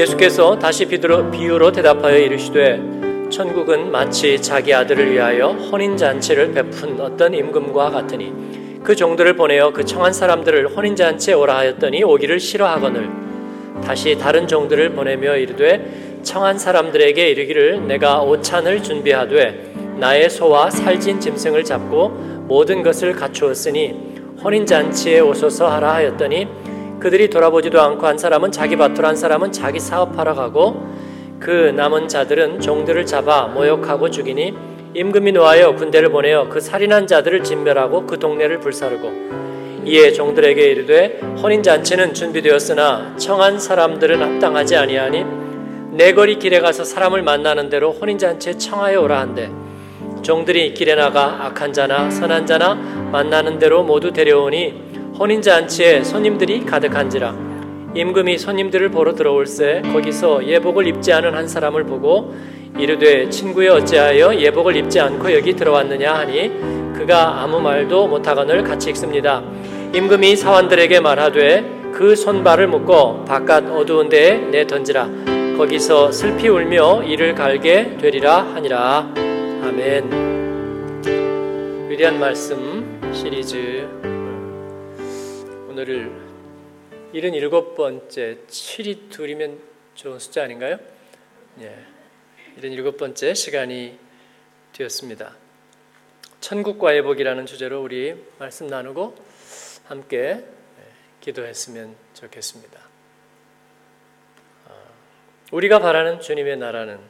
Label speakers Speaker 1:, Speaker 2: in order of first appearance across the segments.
Speaker 1: 예수께서 다시 비유로 대답하여 이르시되 천국은 마치 자기 아들을 위하여 혼인 잔치를 베푼 어떤 임금과 같으니 그 종들을 보내어 그 청한 사람들을 혼인 잔치에 오라 하였더니 오기를 싫어하거늘. 다시 다른 종들을 보내며 이르되 청한 사람들에게 이르기를 내가 오찬을 준비하되 나의 소와 살진 짐승을 잡고 모든 것을 갖추었으니 혼인 잔치에 오소서 하라 하였더니 그들이 돌아보지도 않고 한 사람은 자기 밭으로 한 사람은 자기 사업하러 가고 그 남은 자들은 종들을 잡아 모욕하고 죽이니 임금이 노하여 군대를 보내어 그 살인한 자들을 진멸하고 그 동네를 불사르고 이에 종들에게 이르되 혼인 잔치는 준비되었으나 청한 사람들은 합당하지 아니하니 내거리 길에 가서 사람을 만나는 대로 혼인 잔치에 청하여 오라 한대. 종들이 길에 나가 악한 자나 선한 자나 만나는 대로 모두 데려오니 혼인 잔치에 손님들이 가득한지라. 임금이 손님들을 보러 들어올새 거기서 예복을 입지 않은 한 사람을 보고 이르되 친구여 어찌하여 예복을 입지 않고 여기 들어왔느냐? 하니 그가 아무 말도 못하거늘 같이 읽습니다. 임금이 사원들에게 말하되 그 손발을 묶어 바깥 어두운 데에 내 던지라. 거기서 슬피 울며 이를 갈게 되리라 하니라. 아멘. 위대한 말씀 시리즈 오늘을 77번째 7이 둘이면 좋은 숫자 아닌가요? 예. 77번째 시간이 되었습니다. 천국과의 복이라는 주제로 우리 말씀 나누고 함께 예, 기도했으면 좋겠습니다. 아, 우리가 바라는 주님의 나라는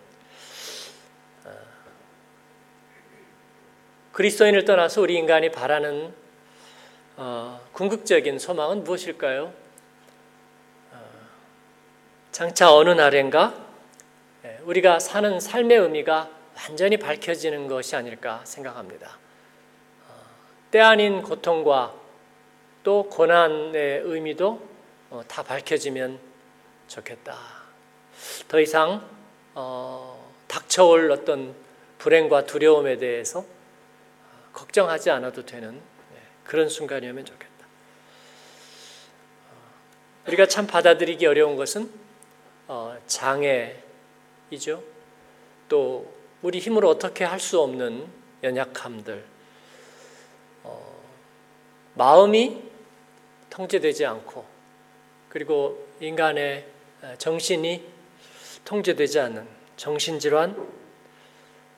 Speaker 1: 아, 그리스도인을 떠나서 우리 인간이 바라는 어, 궁극적인 소망은 무엇일까요? 장차 어느 날인가 예, 우리가 사는 삶의 의미가 완전히 밝혀지는 것이 아닐까 생각합니다. 어, 때 아닌 고통과 또 고난의 의미도 어, 다 밝혀지면 좋겠다. 더 이상 어, 닥쳐올 어떤 불행과 두려움에 대해서 걱정하지 않아도 되는 예, 그런 순간이면 좋겠다. 우리가 참 받아들이기 어려운 것은 어, 장애이죠. 또 우리 힘으로 어떻게 할 수 없는 연약함들, 어, 마음이 통제되지 않고 그리고 인간의 정신이 통제되지 않는 정신질환,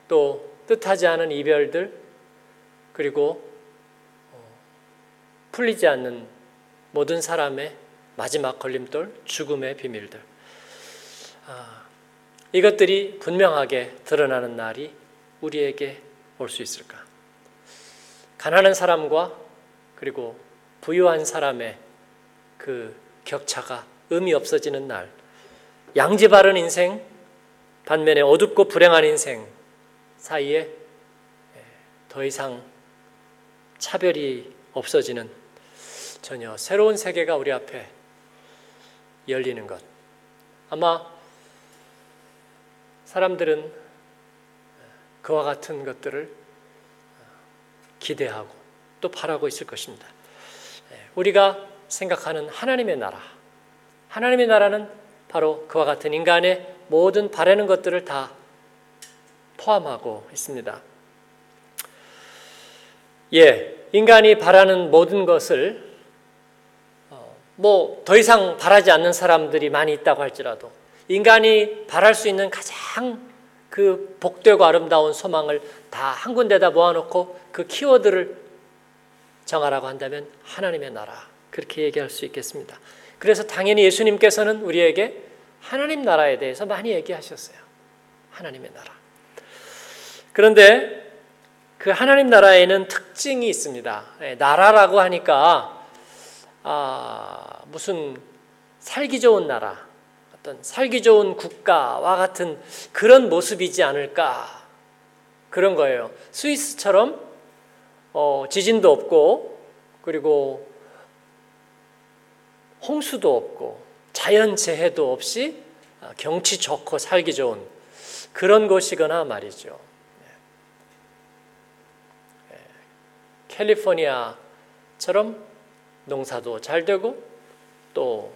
Speaker 1: 또 뜻하지 않은 이별들, 그리고 어, 풀리지 않는 모든 사람의 마지막 걸림돌, 죽음의 비밀들. 아, 이것들이 분명하게 드러나는 날이 우리에게 올 수 있을까? 가난한 사람과 그리고 부유한 사람의 그 격차가 의미 없어지는 날, 양지 바른 인생, 반면에 어둡고 불행한 인생 사이에 예, 더 이상 차별이 없어지는 전혀 새로운 세계가 우리 앞에 열리는 것. 아마 사람들은 그와 같은 것들을 기대하고 또 바라고 있을 것입니다. 예, 우리가 생각하는 하나님의 나라, 하나님의 나라는 바로 그와 같은 인간의 모든 바라는 것들을 다 포함하고 있습니다. 예, 인간이 바라는 모든 것을 어, 뭐 더 이상 바라지 않는 사람들이 많이 있다고 할지라도 인간이 바랄 수 있는 가장 그 복되고 아름다운 소망을 다 한 군데다 모아놓고 그 키워드를 정하라고 한다면 하나님의 나라 그렇게 얘기할 수 있겠습니다. 그래서 당연히 예수님께서는 우리에게 하나님 나라에 대해서 많이 얘기하셨어요. 하나님의 나라. 그런데 그 하나님 나라에는 특징이 있습니다. 예, 나라라고 하니까 아, 무슨 살기 좋은 나라, 어떤 살기 좋은 국가와 같은 그런 모습이지 않을까 그런 거예요. 스위스처럼 어, 지진도 없고 그리고 홍수도 없고 자연 재해도 없이 아, 경치 좋고 살기 좋은 그런 곳이거나 말이죠. 예. 캘리포니아처럼 농사도 잘 되고 또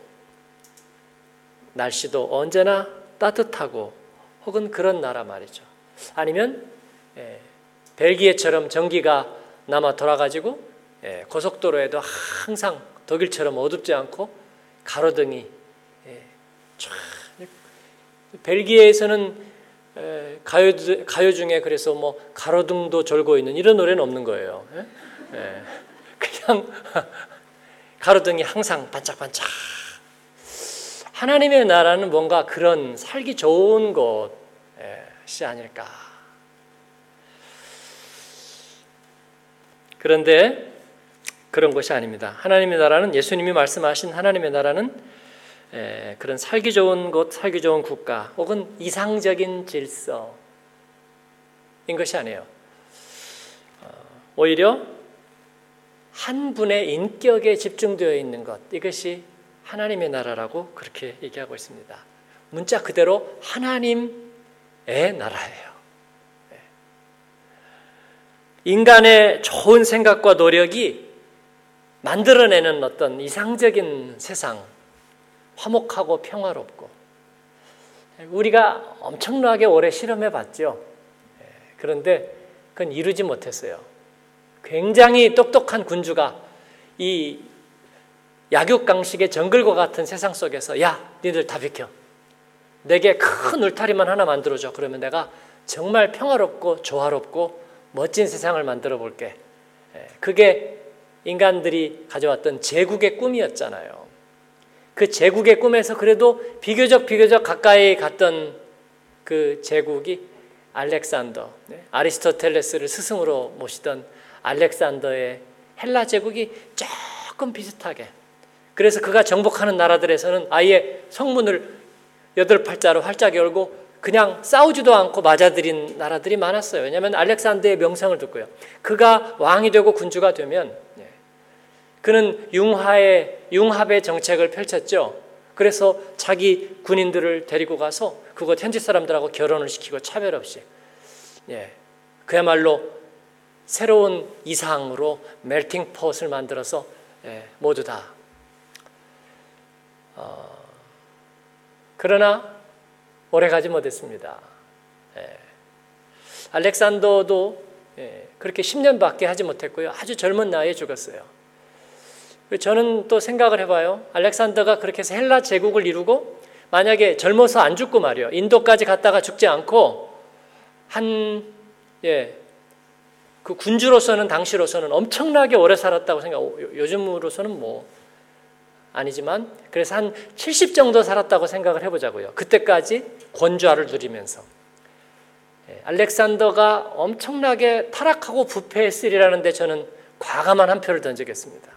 Speaker 1: 날씨도 언제나 따뜻하고 혹은 그런 나라 말이죠. 아니면 예, 벨기에처럼 전기가 남아 돌아가지고 예, 고속도로에도 항상 독일처럼 어둡지 않고 가로등이 예, 벨기에에서는 에, 가요 가요 중에 그래서 뭐 가로등도 졸고 있는 이런 노래는 없는 거예요. 예? 예. 그냥 가로등이 항상 반짝반짝. 하나님의 나라는 뭔가 그런 살기 좋은 곳이 아닐까. 그런데 그런 것이 아닙니다. 하나님의 나라는 예수님이 말씀하신 하나님의 나라는 그런 살기 좋은 곳, 살기 좋은 국가 혹은 이상적인 질서인 것이 아니에요. 어, 오히려 한 분의 인격에 집중되어 있는 것 이것이 하나님의 나라라고 그렇게 얘기하고 있습니다. 문자 그대로 하나님의 나라예요. 네. 인간의 좋은 생각과 노력이 만들어내는 어떤 이상적인 세상, 화목하고 평화롭고 우리가 엄청나게 오래 실험해 봤죠. 네. 그런데 그건 이루지 못했어요. 굉장히 똑똑한 군주가 이 약육강식의 정글과 같은 세상 속에서 야, 니들 다 비켜. 내게 큰 울타리만 하나 만들어줘. 그러면 내가 정말 평화롭고 조화롭고 멋진 세상을 만들어 볼게. 예, 그게 인간들이 가져왔던 제국의 꿈이었잖아요. 그 제국의 꿈에서 그래도 비교적 비교적 가까이 갔던 그 제국이 알렉산더, 네, 아리스토텔레스를 스승으로 모시던 알렉산더의 헬라 제국이 조금 비슷하게 그래서 그가 정복하는 나라들에서는 아예 성문을 여덟 팔자로 활짝 열고 그냥 싸우지도 않고 맞아들인 나라들이 많았어요. 왜냐하면 알렉산더의 명성을 듣고요. 그가 왕이 되고 군주가 되면 예, 그는 융화의 융합의 정책을 펼쳤죠. 그래서 자기 군인들을 데리고 가서 그곳 현지 사람들하고 결혼을 시키고 차별 없이 예, 그야말로 새로운 이상으로 멜팅 폿을 만들어서 예, 모두 다 어, 그러나 오래 가지 못했습니다. 예. 알렉산더도 예, 그렇게 10년밖에 하지 못했고요. 아주 젊은 나이에 죽었어요. 저는 또 생각을 해봐요. 알렉산더가 그렇게 해서 헬라 제국을 이루고 만약에 젊어서 안 죽고 말이요. 인도까지 갔다가 죽지 않고 한, 예, 그 군주로서는 당시로서는 엄청나게 오래 살았다고 생각, 요즘으로서는 뭐 아니지만 그래서 한 70 정도 살았다고 생각을 해보자고요. 그때까지 권좌를 누리면서 예, 알렉산더가 엄청나게 타락하고 부패했으리라는데 저는 과감한 한 표를 던지겠습니다.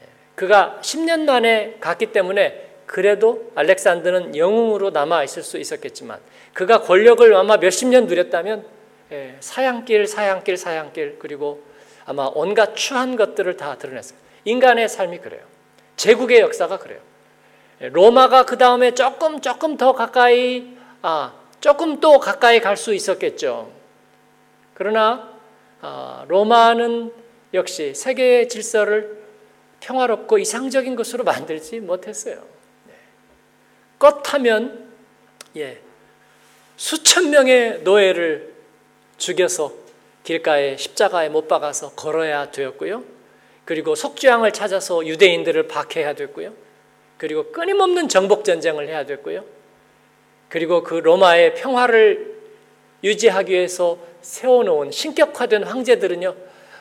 Speaker 1: 예, 그가 10년 만에 갔기 때문에 그래도 알렉산더는 영웅으로 남아 있을 수 있었겠지만 그가 권력을 아마 몇십 년 누렸다면 예, 사양길, 사양길, 사양길 그리고 아마 온갖 추한 것들을 다 드러냈어요. 인간의 삶이 그래요. 제국의 역사가 그래요. 로마가 그 다음에 조금 조금 더 가까이 아 조금 또 가까이 갈 수 있었겠죠. 그러나 아, 로마는 역시 세계의 질서를 평화롭고 이상적인 것으로 만들지 못했어요. 네. 껐하면 예, 수천 명의 노예를 죽여서 길가에 십자가에 못 박아서 걸어야 되었고요. 그리고 속죄양을 찾아서 유대인들을 박해해야 됐고요. 그리고 끊임없는 정복 전쟁을 해야 됐고요. 그리고 그 로마의 평화를 유지하기 위해서 세워놓은 신격화된 황제들은요,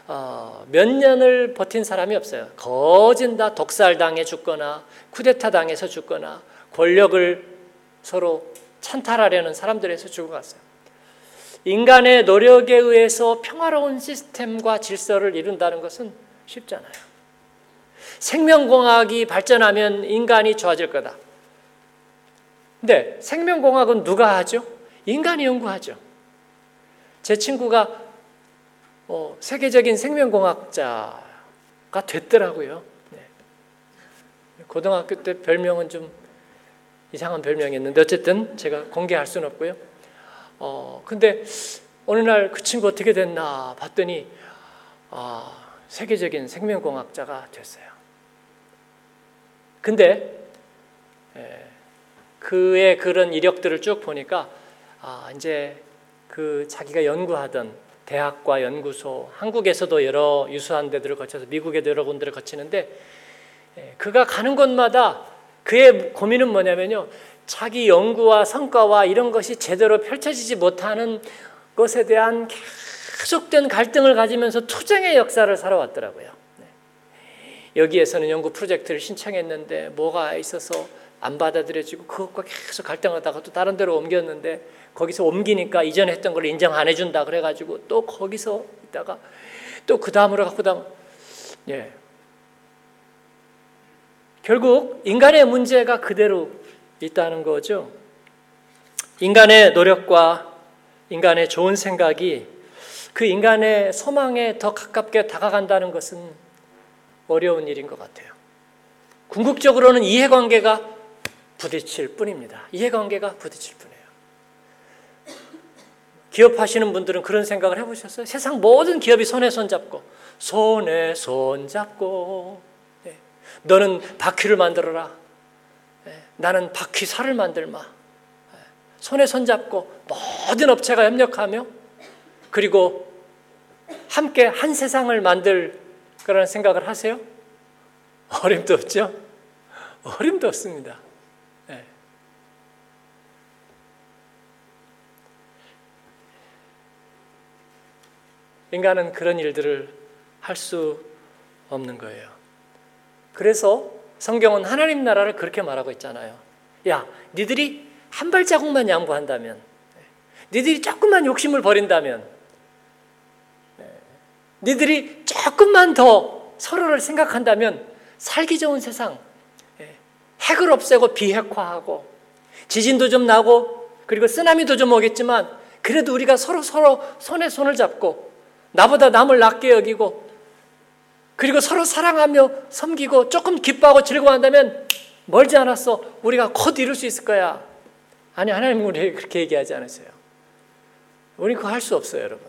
Speaker 1: 어, 몇 년을 버틴 사람이 없어요. 거진 다 독살당해 죽거나 쿠데타 당해서 죽거나 권력을 서로 찬탈하려는 사람들에서 죽어갔어요. 인간의 노력에 의해서 평화로운 시스템과 질서를 이룬다는 것은 쉽잖아요. 생명공학이 발전하면 인간이 좋아질 거다. 근데 생명공학은 누가 하죠? 인간이 연구하죠. 제 친구가 어, 세계적인 생명공학자가 됐더라고요. 네. 고등학교 때 별명은 좀 이상한 별명이었는데 어쨌든 제가 공개할 수는 없고요. 어, 근데 어느 날 그 친구 어떻게 됐나 봤더니 아, 세계적인 생명공학자가 됐어요. 근데 예, 그의 그런 이력들을 쭉 보니까 아 이제 그 자기가 연구하던 대학과 연구소, 한국에서도 여러 유수한 데들을 거쳐서 미국에도 여러 군데를 거치는데 예, 그가 가는 곳마다 그의 고민은 뭐냐면요. 자기 연구와 성과와 이런 것이 제대로 펼쳐지지 못하는 것에 대한 계속된 갈등을 가지면서 투쟁의 역사를 살아왔더라고요. 네. 여기에서는 연구 프로젝트를 신청했는데 뭐가 있어서 안 받아들여지고 그것과 계속 갈등하다가 또 다른 데로 옮겼는데 거기서 옮기니까 이전에 했던 걸 인정 안 해준다 그래가지고 또 거기서 있다가 또 그 다음으로 갖고 다음 예 결국 인간의 문제가 그대로 있다는 거죠. 인간의 노력과 인간의 좋은 생각이 그 인간의 소망에 더 가깝게 다가간다는 것은 어려운 일인 것 같아요. 궁극적으로는 이해관계가 부딪힐 뿐입니다. 이해관계가 부딪힐 뿐이에요. 기업하시는 분들은 그런 생각을 해보셨어요? 세상 모든 기업이 손에 손 잡고 손에 손 잡고 네. 너는 바퀴를 만들어라. 네. 나는 바퀴살을 만들마. 네. 손에 손 잡고 모든 업체가 협력하며 그리고 함께 한 세상을 만들 거라는 생각을 하세요? 어림도 없죠? 어림도 없습니다. 네. 인간은 그런 일들을 할 수 없는 거예요. 그래서 성경은 하나님 나라를 그렇게 말하고 있잖아요. 야, 니들이 한 발자국만 양보한다면, 니들이 조금만 욕심을 버린다면, 니들이 조금만 더 서로를 생각한다면 살기 좋은 세상, 핵을 없애고 비핵화하고 지진도 좀 나고 그리고 쓰나미도 좀 오겠지만 그래도 우리가 서로 서로 손에 손을 잡고 나보다 남을 낫게 여기고 그리고 서로 사랑하며 섬기고 조금 기뻐하고 즐거워한다면 멀지 않았어. 우리가 곧 이룰 수 있을 거야. 아니 하나님은 우리 그렇게 얘기하지 않으세요. 우리 그거 할 수 없어요, 여러분.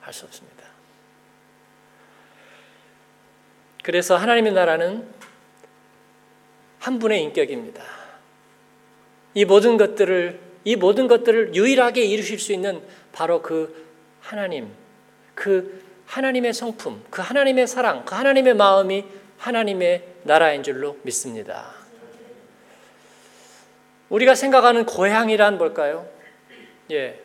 Speaker 1: 할 수 없습니다. 그래서 하나님의 나라는 한 분의 인격입니다. 이 모든 것들을 이 모든 것들을 유일하게 이루실 수 있는 바로 그 하나님, 그 하나님의 성품, 그 하나님의 사랑, 그 하나님의 마음이 하나님의 나라인 줄로 믿습니다. 우리가 생각하는 고향이란 뭘까요? 예.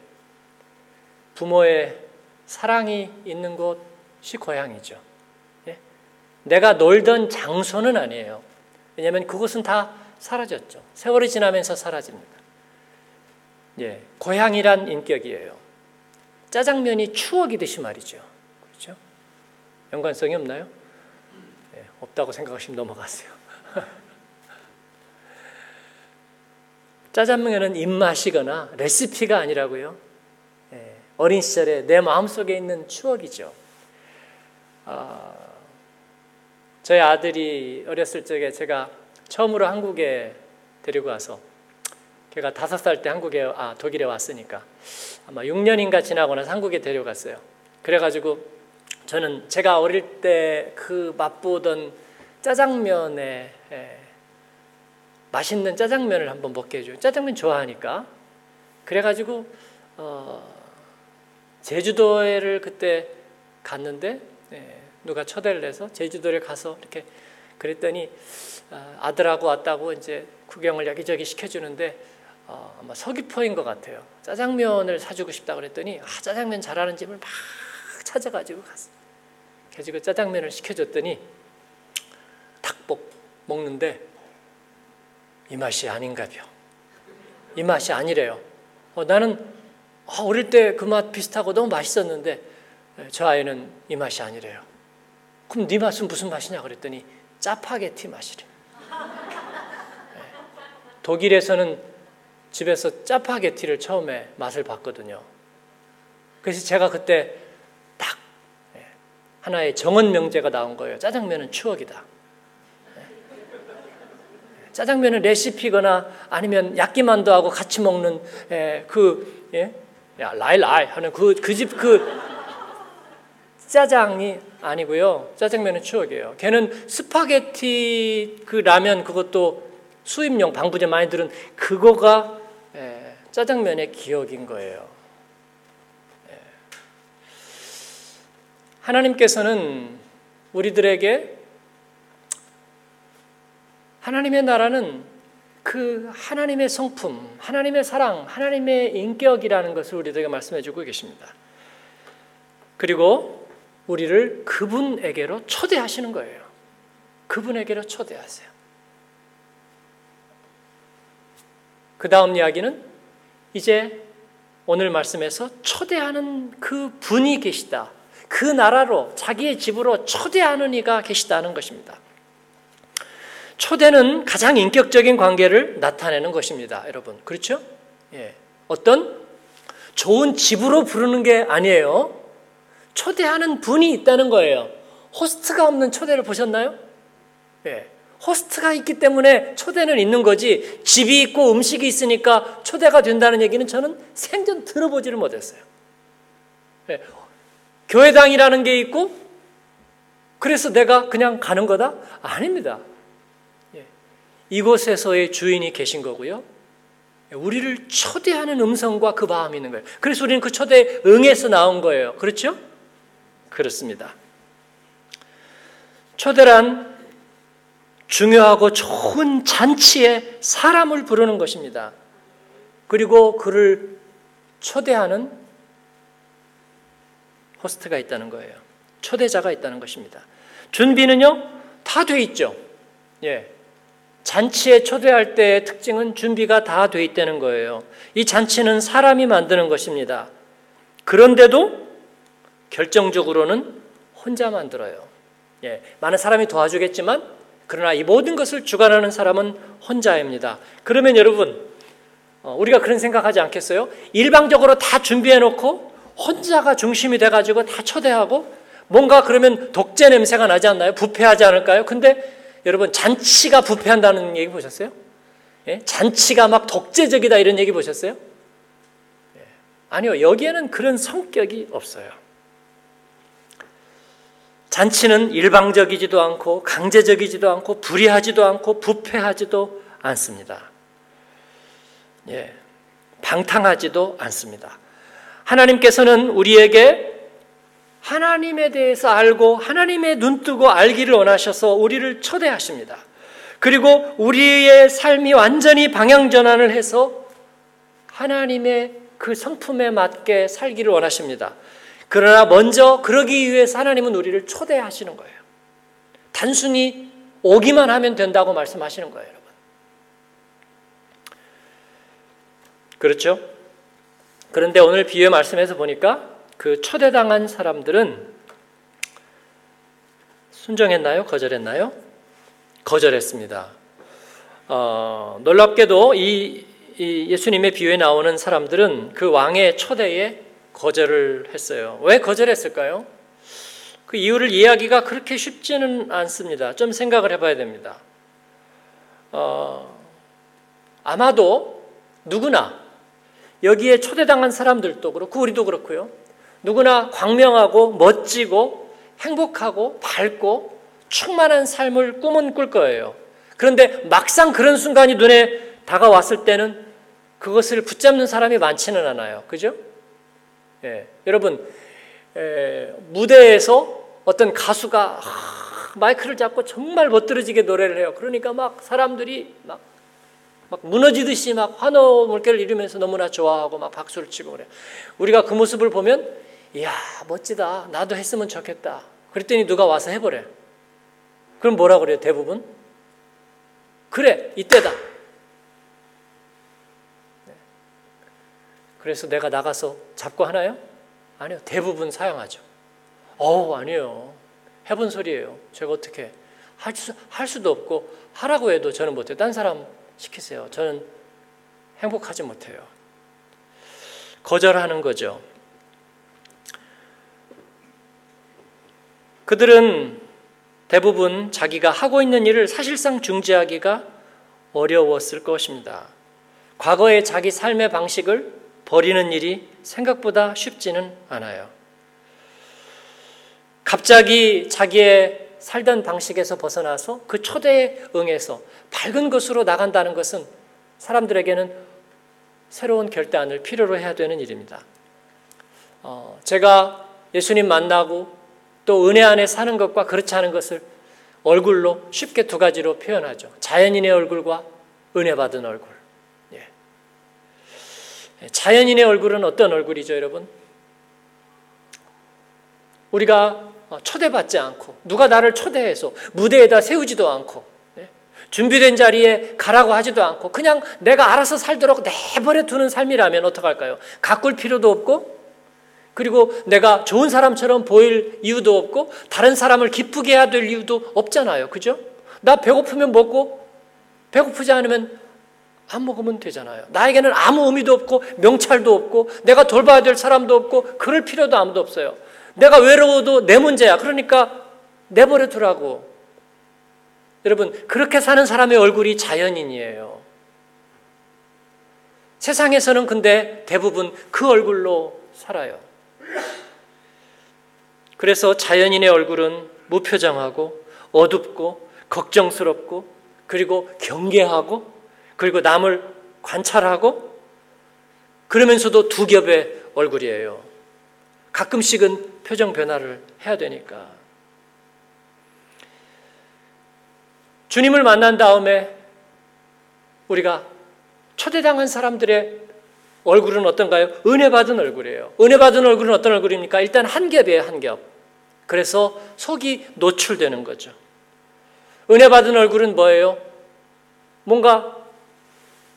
Speaker 1: 부모의 사랑이 있는 곳이 고향이죠. 예. 내가 놀던 장소는 아니에요. 왜냐하면 그것은 다 사라졌죠. 세월이 지나면서 사라집니다. 예, 고향이란 인격이에요. 짜장면이 추억이듯이 말이죠. 연관성이 없나요? 예, 없다고 생각하시면 넘어가세요. 짜장면은 입맛이거나 레시피가 아니라고요. 예, 어린 시절에 내 마음속에 있는 추억이죠. 아, 저희 아들이 어렸을 적에 제가 처음으로 한국에 데리고 와서 걔가 다섯 살 때 한국에 아 독일에 왔으니까 아마 6년인가 지나고 나서 한국에 데려갔어요. 그래가지고 저는 제가 어릴 때 그 맛보던 짜장면에 에, 맛있는 짜장면을 한번 먹게 해줘요. 짜장면 좋아하니까. 그래가지고 어, 제주도에를 그때 갔는데 예, 누가 초대를 해서 제주도에 가서 이렇게 그랬더니 아, 아들하고 왔다고 이제 구경을 여기저기 시켜주는데 어, 아마 서귀포인 것 같아요. 짜장면을 사주고 싶다 그랬더니 아, 짜장면 잘하는 집을 막 찾아가지고 갔어. 그래서 그 짜장면을 시켜줬더니 닭복 먹는데 이 맛이 아닌가벼. 이 맛이 아니래요. 어, 나는 어, 어릴 때 그 맛 비슷하고 너무 맛있었는데 저 아이는 이 맛이 아니래요. 그럼 네 맛은 무슨 맛이냐 그랬더니 짜파게티 맛이래. 네. 독일에서는 집에서 짜파게티를 처음에 맛을 봤거든요. 그래서 제가 그때 하나의 정원 명제가 나온 거예요. 짜장면은 추억이다. 네. 짜장면은 레시피거나 아니면 야끼만두하고 같이 먹는 그 예? 라일라이 하는 그 그 집그 그 짜장이 아니고요. 짜장면은 추억이에요. 걔는 스파게티 그 라면 그것도 수입용 방부제 많이 들은 그거가 예, 짜장면의 기억인 거예요. 하나님께서는 우리들에게 하나님의 나라는 그 하나님의 성품, 하나님의 사랑, 하나님의 인격이라는 것을 우리들에게 말씀해 주고 계십니다. 그리고 우리를 그분에게로 초대하시는 거예요. 그분에게로 초대하세요. 그 다음 이야기는 이제 오늘 말씀에서 초대하는 그 분이 계시다. 그 나라로 자기의 집으로 초대하는 이가 계시다는 것입니다. 초대는 가장 인격적인 관계를 나타내는 것입니다. 여러분. 그렇죠? 예. 어떤 좋은 집으로 부르는 게 아니에요. 초대하는 분이 있다는 거예요. 호스트가 없는 초대를 보셨나요? 예. 호스트가 있기 때문에 초대는 있는 거지 집이 있고 음식이 있으니까 초대가 된다는 얘기는 저는 생전 들어보지를 못했어요. 예. 교회당이라는 게 있고 그래서 내가 그냥 가는 거다? 아닙니다. 예. 이곳에서의 주인이 계신 거고요. 우리를 초대하는 음성과 그 마음이 있는 거예요. 그래서 우리는 그 초대에 응해서 나온 거예요. 그렇죠? 그렇습니다. 초대란 중요하고 좋은 잔치에 사람을 부르는 것입니다. 그리고 그를 초대하는 호스트가 있다는 거예요. 초대자가 있다는 것입니다. 준비는요, 다 돼 있죠. 예. 잔치에 초대할 때의 특징은 준비가 다 돼 있다는 거예요. 이 잔치는 사람이 만드는 것입니다. 그런데도 결정적으로는 혼자 만들어요. 예, 많은 사람이 도와주겠지만 그러나 이 모든 것을 주관하는 사람은 혼자입니다. 그러면 여러분 어, 우리가 그런 생각하지 않겠어요? 일방적으로 다 준비해 놓고 혼자가 중심이 돼 가지고 다 초대하고 뭔가 그러면 독재 냄새가 나지 않나요? 부패하지 않을까요? 근데 여러분 잔치가 부패한다는 얘기 보셨어요? 예? 잔치가 막 독재적이다 이런 얘기 보셨어요? 예. 아니요 여기에는 그런 성격이 없어요. 잔치는 일방적이지도 않고 강제적이지도 않고 불의하지도 않고 부패하지도 않습니다. 예. 방탕하지도 않습니다. 하나님께서는 우리에게 하나님에 대해서 알고 하나님의 눈 뜨고 알기를 원하셔서 우리를 초대하십니다. 그리고 우리의 삶이 완전히 방향 전환을 해서 하나님의 그 성품에 맞게 살기를 원하십니다. 그러나 먼저 그러기 위해서 하나님은 우리를 초대하시는 거예요. 단순히 오기만 하면 된다고 말씀하시는 거예요, 여러분. 그렇죠? 그런데 오늘 비유의 말씀에서 보니까 그 초대당한 사람들은 순종했나요? 거절했나요? 거절했습니다. 어, 놀랍게도 이, 이 예수님의 비유에 나오는 사람들은 그 왕의 초대에 거절을 했어요. 왜 거절했을까요? 그 이유를 이해하기가 그렇게 쉽지는 않습니다. 좀 생각을 해봐야 됩니다. 어, 아마도 누구나 여기에 초대당한 사람들도 그렇고 우리도 그렇고요. 누구나 광명하고 멋지고 행복하고 밝고 충만한 삶을 꿈은 꿀 거예요. 그런데 막상 그런 순간이 눈에 다가왔을 때는 그것을 붙잡는 사람이 많지는 않아요. 그죠? 예, 여러분 에, 무대에서 어떤 가수가 아, 마이크를 잡고 정말 멋들어지게 노래를 해요. 그러니까 막 사람들이 막, 막 무너지듯이 막 환호 물결을 이루면서 너무나 좋아하고 막 박수를 치고 그래요. 우리가 그 모습을 보면 이야 멋지다. 나도 했으면 좋겠다. 그랬더니 누가 와서 해보래. 그럼 뭐라 그래요? 대부분 그래 이때다. 그래서 내가 나가서 잡고 하나요? 아니요. 대부분 사용하죠. 어우, 아니에요. 해본 소리예요. 제가 어떻게 할, 수, 할 수도 없고 하라고 해도 저는 못해요. 딴 사람 시키세요. 저는 행복하지 못해요. 거절하는 거죠. 그들은 대부분 자기가 하고 있는 일을 사실상 중지하기가 어려웠을 것입니다. 과거의 자기 삶의 방식을 버리는 일이 생각보다 쉽지는 않아요. 갑자기 자기의 살던 방식에서 벗어나서 그 초대에 응해서 밝은 것으로 나간다는 것은 사람들에게는 새로운 결단을 필요로 해야 되는 일입니다. 어, 제가 예수님 만나고 또 은혜 안에 사는 것과 그렇지 않은 것을 얼굴로 쉽게 두 가지로 표현하죠. 자연인의 얼굴과 은혜 받은 얼굴. 예. 자연인의 얼굴은 어떤 얼굴이죠, 여러분? 우리가 초대받지 않고 누가 나를 초대해서 무대에다 세우지도 않고 예. 준비된 자리에 가라고 하지도 않고 그냥 내가 알아서 살도록 내버려 두는 삶이라면 어떡할까요? 가꿀 필요도 없고 그리고 내가 좋은 사람처럼 보일 이유도 없고 다른 사람을 기쁘게 해야 될 이유도 없잖아요. 그죠? 나 배고프면 먹고 배고프지 않으면 안 먹으면 되잖아요. 나에게는 아무 의미도 없고 명찰도 없고 내가 돌봐야 될 사람도 없고 그럴 필요도 아무도 없어요. 내가 외로워도 내 문제야. 그러니까 내버려 두라고. 여러분, 그렇게 사는 사람의 얼굴이 자연인이에요. 세상에서는 근데 대부분 그 얼굴로 살아요. 그래서 자연인의 얼굴은 무표정하고 어둡고 걱정스럽고 그리고 경계하고 그리고 남을 관찰하고 그러면서도 두 겹의 얼굴이에요. 가끔씩은 표정 변화를 해야 되니까. 주님을 만난 다음에 우리가 초대당한 사람들의 얼굴은 어떤가요? 은혜 받은 얼굴이에요. 은혜 받은 얼굴은 어떤 얼굴입니까? 일단 한 겹이에요, 한 겹. 그래서 속이 노출되는 거죠. 은혜 받은 얼굴은 뭐예요? 뭔가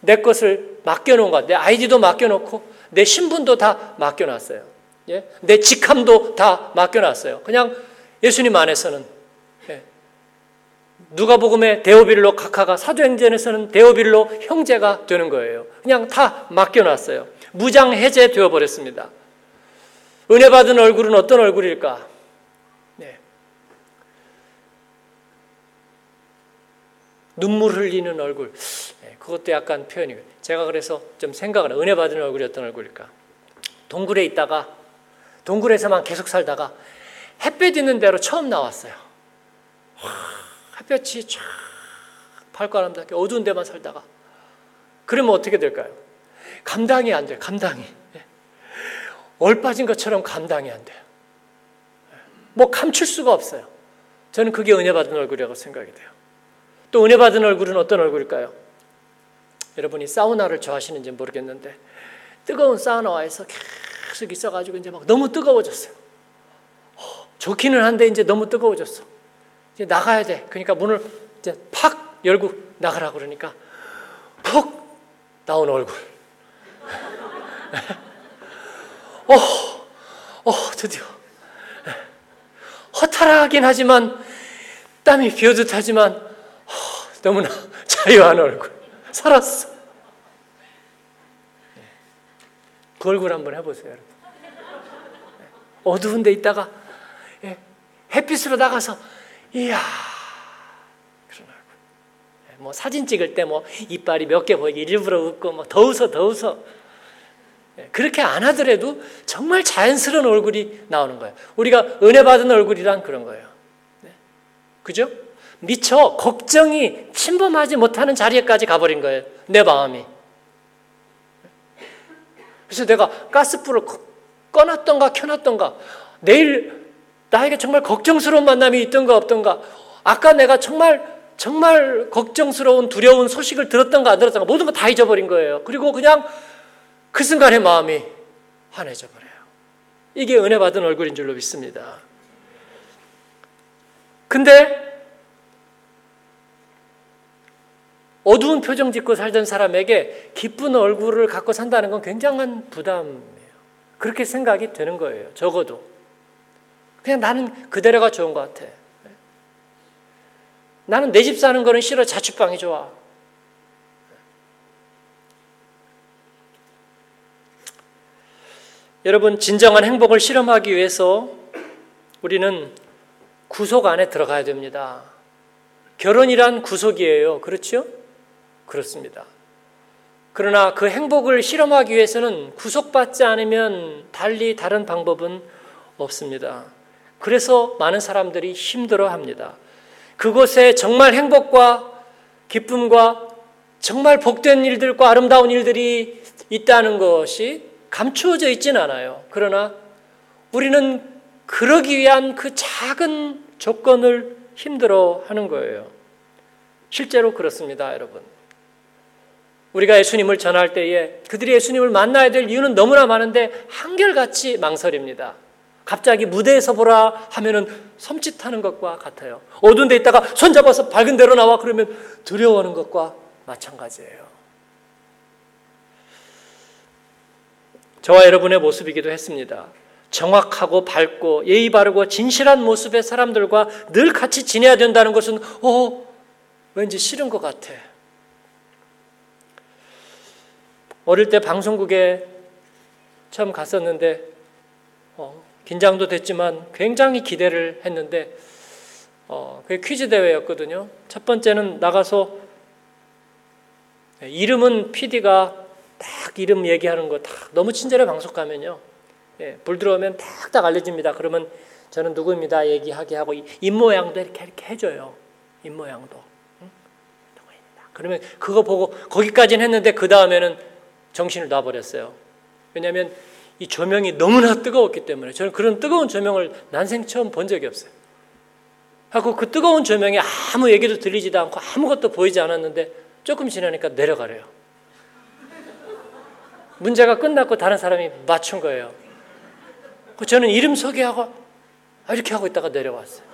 Speaker 1: 내 것을 맡겨놓은 것, 내 아이디도 맡겨놓고 내 신분도 다 맡겨놨어요. 예? 내 직함도 다 맡겨놨어요. 그냥 예수님 안에서는 예. 누가복음의 데오빌로 카카가 사도행전에서는 데오빌로 형제가 되는 거예요. 그냥 다 맡겨놨어요. 무장 해제되어 버렸습니다. 은혜 받은 얼굴은 어떤 얼굴일까? 네. 눈물 흘리는 얼굴. 네, 그것도 약간 표현이에요. 제가 그래서 좀 생각을 은혜 받은 얼굴이 어떤 얼굴일까? 동굴에 있다가 동굴에서만 계속 살다가 햇볕 있는 대로 처음 나왔어요. 햇볕이 쫙 발가람답게 어두운 데만 살다가 그러면 어떻게 될까요? 감당이 안 돼요. 감당이. 예. 얼빠진 것처럼 감당이 안 돼요. 예. 뭐 감출 수가 없어요. 저는 그게 은혜 받은 얼굴이라고 생각이 돼요. 또 은혜 받은 얼굴은 어떤 얼굴일까요? 여러분이 사우나를 좋아하시는지 모르겠는데 뜨거운 사우나에서 계속 있어가지고 이제 막 너무 뜨거워졌어요. 어, 좋기는 한데 이제 너무 뜨거워졌어. 이제 나가야 돼. 그러니까 문을 이제 팍 열고 나가라 그러니까 푹 나온 얼굴. 어, 어, 드디어. 허탈하긴 하지만 땀이 비어듯 하지만 어, 너무나 자유한 얼굴. 살았어. 그 얼굴 한번 해보세요, 여러분. 어두운 데 있다가 예, 햇빛으로 나가서 이야 그런 얼굴. 예, 뭐 사진 찍을 때 뭐 이빨이 몇 개 보이게 일부러 웃고 뭐더 웃어 더 웃어. 예, 그렇게 안 하더라도 정말 자연스러운 얼굴이 나오는 거예요. 우리가 은혜 받은 얼굴이란 그런 거예요. 그죠? 미처 걱정이 침범하지 못하는 자리에까지 가버린 거예요. 내 마음이. 그래서 내가 가스불을 꺼놨던가 켜놨던가 내일 나에게 정말 걱정스러운 만남이 있던가 없던가 아까 내가 정말 정말 걱정스러운 두려운 소식을 들었던가 안 들었던가 모든 거 다 잊어버린 거예요. 그리고 그냥 그 순간에 마음이 환해져 버려요. 이게 은혜 받은 얼굴인 줄로 믿습니다. 근데 어두운 표정 짓고 살던 사람에게 기쁜 얼굴을 갖고 산다는 건 굉장한 부담이에요. 그렇게 생각이 되는 거예요. 적어도. 그냥 나는 그대로가 좋은 것 같아. 나는 내 집 사는 거는 싫어. 자취방이 좋아. 여러분, 진정한 행복을 실험하기 위해서 우리는 구속 안에 들어가야 됩니다. 결혼이란 구속이에요. 그렇죠? 그렇습니다. 그러나 그 행복을 실험하기 위해서는 구속받지 않으면 달리 다른 방법은 없습니다. 그래서 많은 사람들이 힘들어 합니다. 그곳에 정말 행복과 기쁨과 정말 복된 일들과 아름다운 일들이 있다는 것이 감추어져 있진 않아요. 그러나 우리는 그러기 위한 그 작은 조건을 힘들어 하는 거예요. 실제로 그렇습니다, 여러분. 우리가 예수님을 전할 때에 그들이 예수님을 만나야 될 이유는 너무나 많은데 한결같이 망설입니다. 갑자기 무대에서 보라 하면은 섬찟하는 것과 같아요. 어두운 데 있다가 손잡아서 밝은 데로 나와 그러면 두려워하는 것과 마찬가지예요. 저와 여러분의 모습이기도 했습니다. 정확하고 밝고 예의 바르고 진실한 모습의 사람들과 늘 같이 지내야 된다는 것은 어 왠지 싫은 것 같아. 어릴 때 방송국에 처음 갔었는데 어, 긴장도 됐지만 굉장히 기대를 했는데 어, 그게 퀴즈 대회였거든요. 첫 번째는 나가서 이름은 PD가 딱 이름 얘기하는 거 딱 너무 친절해 방송 가면요. 예, 불 들어오면 딱딱 알려집니다. 그러면 저는 누구입니다 얘기하게 하고 입 모양도 이렇게 이렇게 해줘요. 입 모양도. 그러면 그거 보고 거기까지는 했는데 그 다음에는 정신을 놔버렸어요. 왜냐하면 이 조명이 너무나 뜨거웠기 때문에 저는 그런 뜨거운 조명을 난생 처음 본 적이 없어요. 하고 그 뜨거운 조명에 아무 얘기도 들리지도 않고 아무것도 보이지 않았는데 조금 지나니까 내려가래요. 문제가 끝났고 다른 사람이 맞춘 거예요. 저는 이름 소개하고 이렇게 하고 있다가 내려왔어요.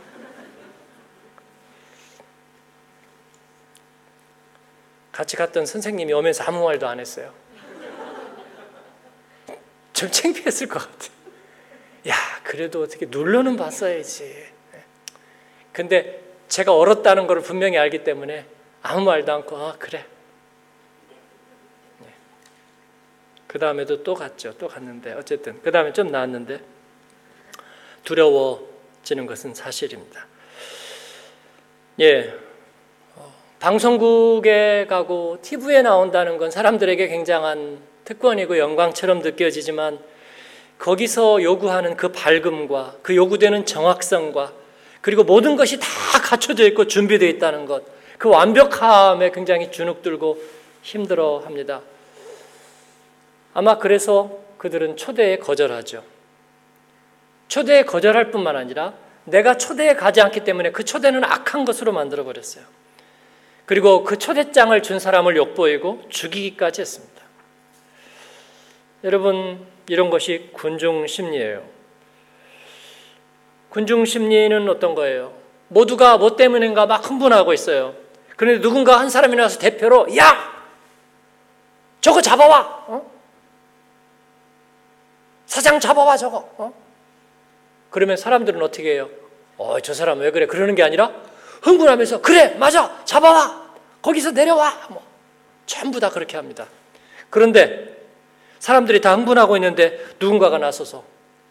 Speaker 1: 같이 갔던 선생님이 오면서 아무 말도 안 했어요. 좀 창피했을 것 같아. 야, 그래도 어떻게 눌러는 봤어야지. 근데 제가 얼었다는 걸 분명히 알기 때문에 아무 말도 않고, 아, 그래. 그 다음에도 또 갔죠. 또 갔는데, 어쨌든. 그 다음에 좀 나았는데, 두려워지는 것은 사실입니다. 예. 어, 방송국에 가고 TV에 나온다는 건 사람들에게 굉장한 특권이고 영광처럼 느껴지지만 거기서 요구하는 그 밝음과 그 요구되는 정확성과 그리고 모든 것이 다 갖춰져 있고 준비되어 있다는 것, 그 완벽함에 굉장히 주눅들고 힘들어 합니다. 아마 그래서 그들은 초대에 거절하죠. 초대에 거절할 뿐만 아니라 내가 초대에 가지 않기 때문에 그 초대는 악한 것으로 만들어 버렸어요. 그리고 그 초대장을 준 사람을 욕보이고 죽이기까지 했습니다. 여러분, 이런 것이 군중 심리예요. 군중 심리는 어떤 거예요? 모두가 뭐 때문인가 막 흥분하고 있어요. 그런데 누군가 한 사람이 나서 대표로, 야! 저거 잡아와! 어? 사장 잡아와, 저거! 어? 그러면 사람들은 어떻게 해요? 어, 저 사람 왜 그래? 그러는 게 아니라 흥분하면서, 그래! 맞아! 잡아와! 거기서 내려와! 뭐, 전부 다 그렇게 합니다. 그런데 사람들이 다 흥분하고 있는데 누군가가 나서서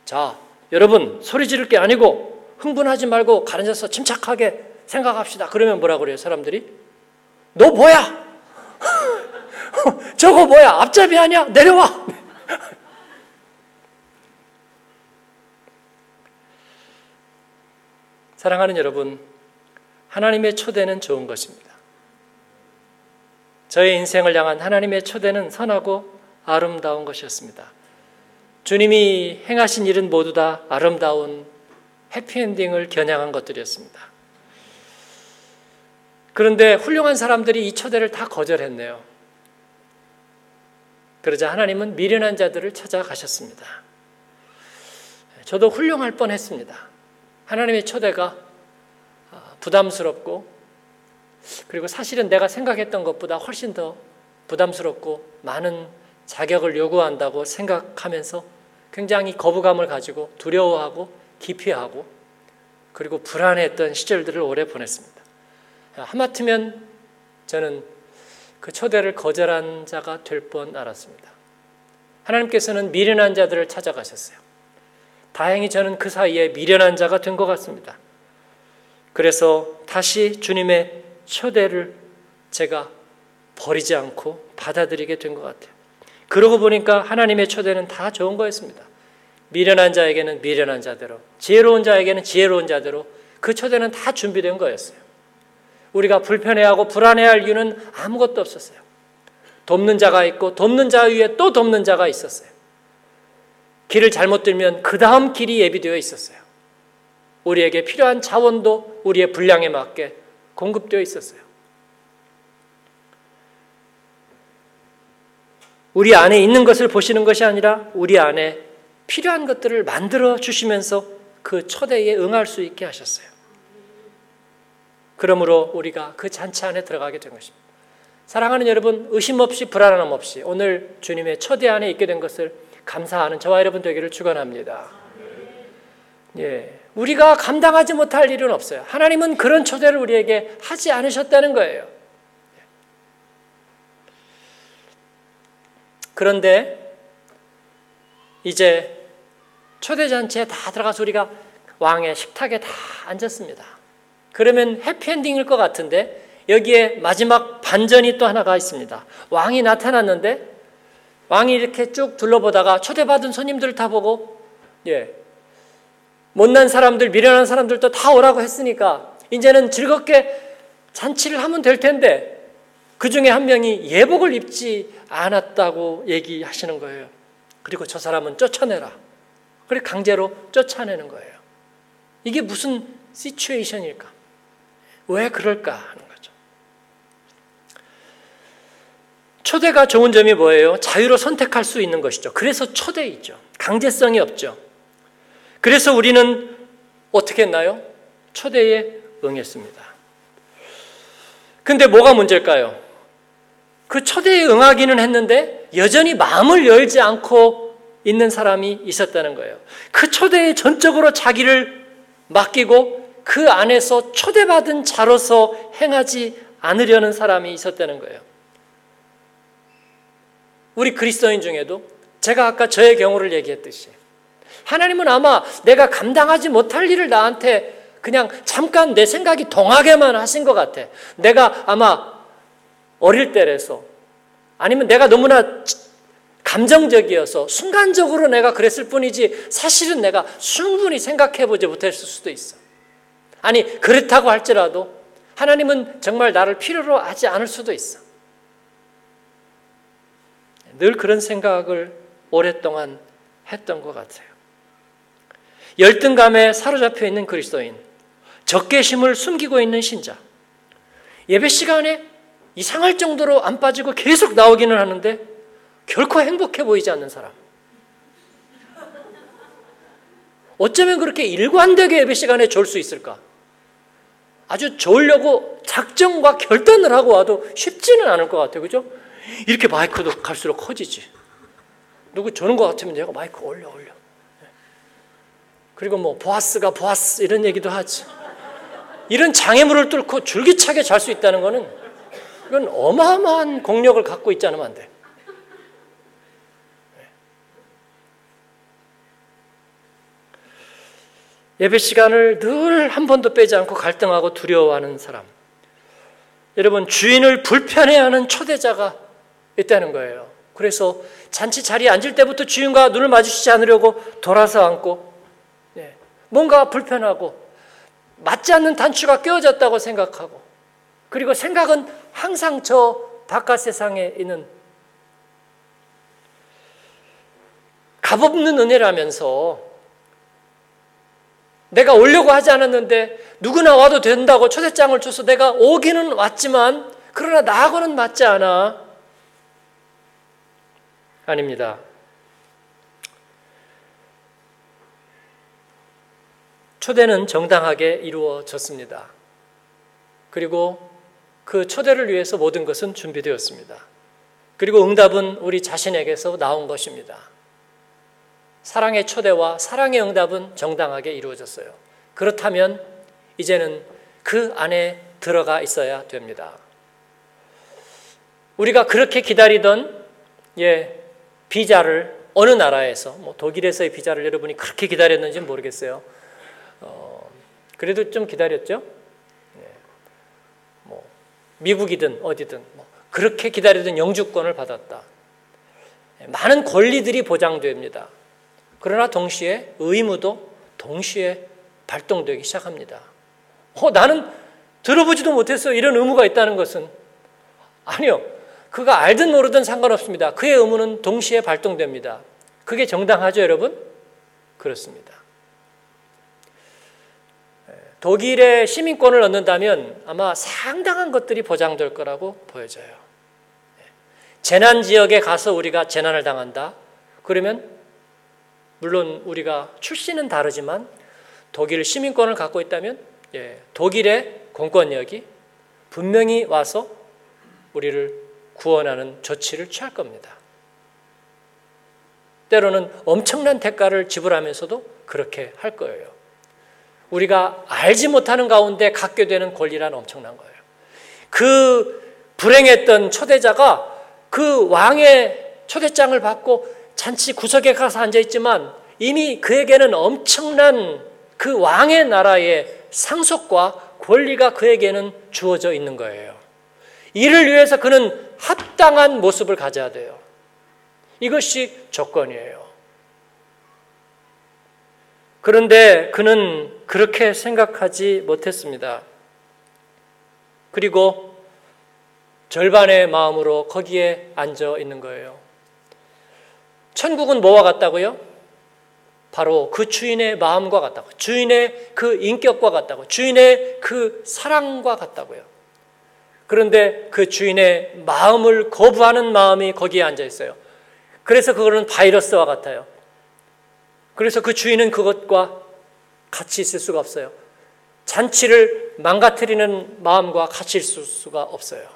Speaker 1: 자, 여러분 소리 지를 게 아니고 흥분하지 말고 가앉아서 침착하게 생각합시다. 그러면 뭐라 그래요, 사람들이? 너 뭐야? 저거 뭐야? 앞잡이 아니야? 내려와. 사랑하는 여러분, 하나님의 초대는 좋은 것입니다. 저의 인생을 향한 하나님의 초대는 선하고 아름다운 것이었습니다. 주님이 행하신 일은 모두 다 아름다운 해피엔딩을 겨냥한 것들이었습니다. 그런데 훌륭한 사람들이 이 초대를 다 거절했네요. 그러자 하나님은 미련한 자들을 찾아가셨습니다. 저도 훌륭할 뻔 했습니다. 하나님의 초대가 부담스럽고, 그리고 사실은 내가 생각했던 것보다 훨씬 더 부담스럽고 많은 자격을 요구한다고 생각하면서 굉장히 거부감을 가지고 두려워하고 기피하고 그리고 불안했던 시절들을 오래 보냈습니다. 하마터면 저는 그 초대를 거절한 자가 될 뻔 알았습니다. 하나님께서는 미련한 자들을 찾아가셨어요. 다행히 저는 그 사이에 미련한 자가 된 것 같습니다. 그래서 다시 주님의 초대를 제가 버리지 않고 받아들이게 된 것 같아요. 그러고 보니까 하나님의 초대는 다 좋은 거였습니다. 미련한 자에게는 미련한 자대로, 지혜로운 자에게는 지혜로운 자대로 그 초대는 다 준비된 거였어요. 우리가 불편해하고 불안해할 이유는 아무것도 없었어요. 돕는 자가 있고 돕는 자 위에 또 돕는 자가 있었어요. 길을 잘못 들면 그 다음 길이 예비되어 있었어요. 우리에게 필요한 자원도 우리의 분량에 맞게 공급되어 있었어요. 우리 안에 있는 것을 보시는 것이 아니라 우리 안에 필요한 것들을 만들어 주시면서 그 초대에 응할 수 있게 하셨어요. 그러므로 우리가 그 잔치 안에 들어가게 된 것입니다. 사랑하는 여러분, 의심 없이 불안함 없이 오늘 주님의 초대 안에 있게 된 것을 감사하는 저와 여러분 되기를 축원합니다. 예, 우리가 감당하지 못할 일은 없어요. 하나님은 그런 초대를 우리에게 하지 않으셨다는 거예요. 그런데 이제 초대 잔치에 다 들어가서 우리가 왕의 식탁에 다 앉았습니다. 그러면 해피엔딩일 것 같은데 여기에 마지막 반전이 또 하나가 있습니다. 왕이 나타났는데 왕이 이렇게 쭉 둘러보다가 초대받은 손님들 다 보고 예. 못난 사람들, 미련한 사람들도 다 오라고 했으니까 이제는 즐겁게 잔치를 하면 될 텐데 그 중에 한 명이 예복을 입지 않았다고 얘기하시는 거예요. 그리고 저 사람은 쫓아내라. 그래 강제로 쫓아내는 거예요. 이게 무슨 시츄에이션일까? 왜 그럴까 하는 거죠. 초대가 좋은 점이 뭐예요? 자유로 선택할 수 있는 것이죠. 그래서 초대이죠. 강제성이 없죠. 그래서 우리는 어떻게 했나요? 초대에 응했습니다. 근데 뭐가 문제일까요? 그 초대에 응하기는 했는데 여전히 마음을 열지 않고 있는 사람이 있었다는 거예요. 그 초대에 전적으로 자기를 맡기고 그 안에서 초대받은 자로서 행하지 않으려는 사람이 있었다는 거예요. 우리 그리스도인 중에도 제가 아까 저의 경우를 얘기했듯이 하나님은 아마 내가 감당하지 못할 일을 나한테 그냥 잠깐 내 생각이 동하게만 하신 것 같아. 내가 아마 어릴 때라서 아니면 내가 너무나 감정적이어서 순간적으로 내가 그랬을 뿐이지 사실은 내가 충분히 생각해 보지 못했을 수도 있어. 아니, 그렇다고 할지라도 하나님은 정말 나를 필요로 하지 않을 수도 있어. 늘 그런 생각을 오랫동안 했던 것 같아요. 열등감에 사로잡혀 있는 그리스도인, 적개심을 숨기고 있는 신자, 예배 시간에 이상할 정도로 안 빠지고 계속 나오기는 하는데 결코 행복해 보이지 않는 사람. 어쩌면 그렇게 일관되게 예배 시간에 좋을 수 있을까? 아주 좋으려고 작정과 결단을 하고 와도 쉽지는 않을 것 같아요. 그죠? 이렇게 마이크도 갈수록 커지지. 누구 저는 것 같으면 내가 마이크 올려, 올려. 그리고 뭐, 보아스가 보아스 이런 얘기도 하지. 이런 장애물을 뚫고 줄기차게 잘 수 있다는 것은 이건 어마어마한 공력을 갖고 있지 않으면 안 돼. 예배 시간을 늘 한 번도 빼지 않고 갈등하고 두려워하는 사람. 여러분, 주인을 불편해하는 초대자가 있다는 거예요. 그래서 잔치 자리에 앉을 때부터 주인과 눈을 마주치지 않으려고 돌아서 앉고, 네. 뭔가 불편하고, 맞지 않는 단추가 껴졌다고 생각하고, 그리고 생각은 항상 저 바깥 세상에 있는 값없는 은혜라면서 내가 오려고 하지 않았는데 누구나 와도 된다고 초대장을 줘서 내가 오기는 왔지만 그러나 나하고는 맞지 않아. 아닙니다. 초대는 정당하게 이루어졌습니다. 그리고 그 초대를 위해서 모든 것은 준비되었습니다. 그리고 응답은 우리 자신에게서 나온 것입니다. 사랑의 초대와 사랑의 응답은 정당하게 이루어졌어요. 그렇다면 이제는 그 안에 들어가 있어야 됩니다. 우리가 그렇게 기다리던 예, 비자를 어느 나라에서 뭐 독일에서의 비자를 여러분이 그렇게 기다렸는지 모르겠어요. 어, 그래도 좀 기다렸죠. 미국이든 어디든 뭐 그렇게 기다리던 영주권을 받았다. 많은 권리들이 보장됩니다. 그러나 동시에 의무도 동시에 발동되기 시작합니다. 어, 나는 들어보지도 못했어. 이런 의무가 있다는 것은. 아니요. 그가 알든 모르든 상관없습니다. 그의 의무는 동시에 발동됩니다. 그게 정당하죠, 여러분? 그렇습니다. 독일의 시민권을 얻는다면 아마 상당한 것들이 보장될 거라고 보여져요. 재난 지역에 가서 우리가 재난을 당한다. 그러면 물론 우리가 출신은 다르지만 독일 시민권을 갖고 있다면 예, 독일의 공권력이 분명히 와서 우리를 구원하는 조치를 취할 겁니다. 때로는 엄청난 대가를 지불하면서도 그렇게 할 거예요. 우리가 알지 못하는 가운데 갖게 되는 권리란 엄청난 거예요. 그 불행했던 초대자가 그 왕의 초대장을 받고 잔치 구석에 가서 앉아 있지만 이미 그에게는 엄청난 그 왕의 나라의 상속과 권리가 그에게는 주어져 있는 거예요. 이를 위해서 그는 합당한 모습을 가져야 돼요. 이것이 조건이에요. 그런데 그는 그렇게 생각하지 못했습니다. 그리고 절반의 마음으로 거기에 앉아 있는 거예요. 천국은 뭐와 같다고요? 바로 그 주인의 마음과 같다고. 주인의 그 인격과 같다고. 주인의 그 사랑과 같다고요. 그런데 그 주인의 마음을 거부하는 마음이 거기에 앉아 있어요. 그래서 그거는 바이러스와 같아요. 그래서 그 주인은 그것과 같이 있을 수가 없어요. 잔치를 망가뜨리는 마음과 같이 있을 수가 없어요.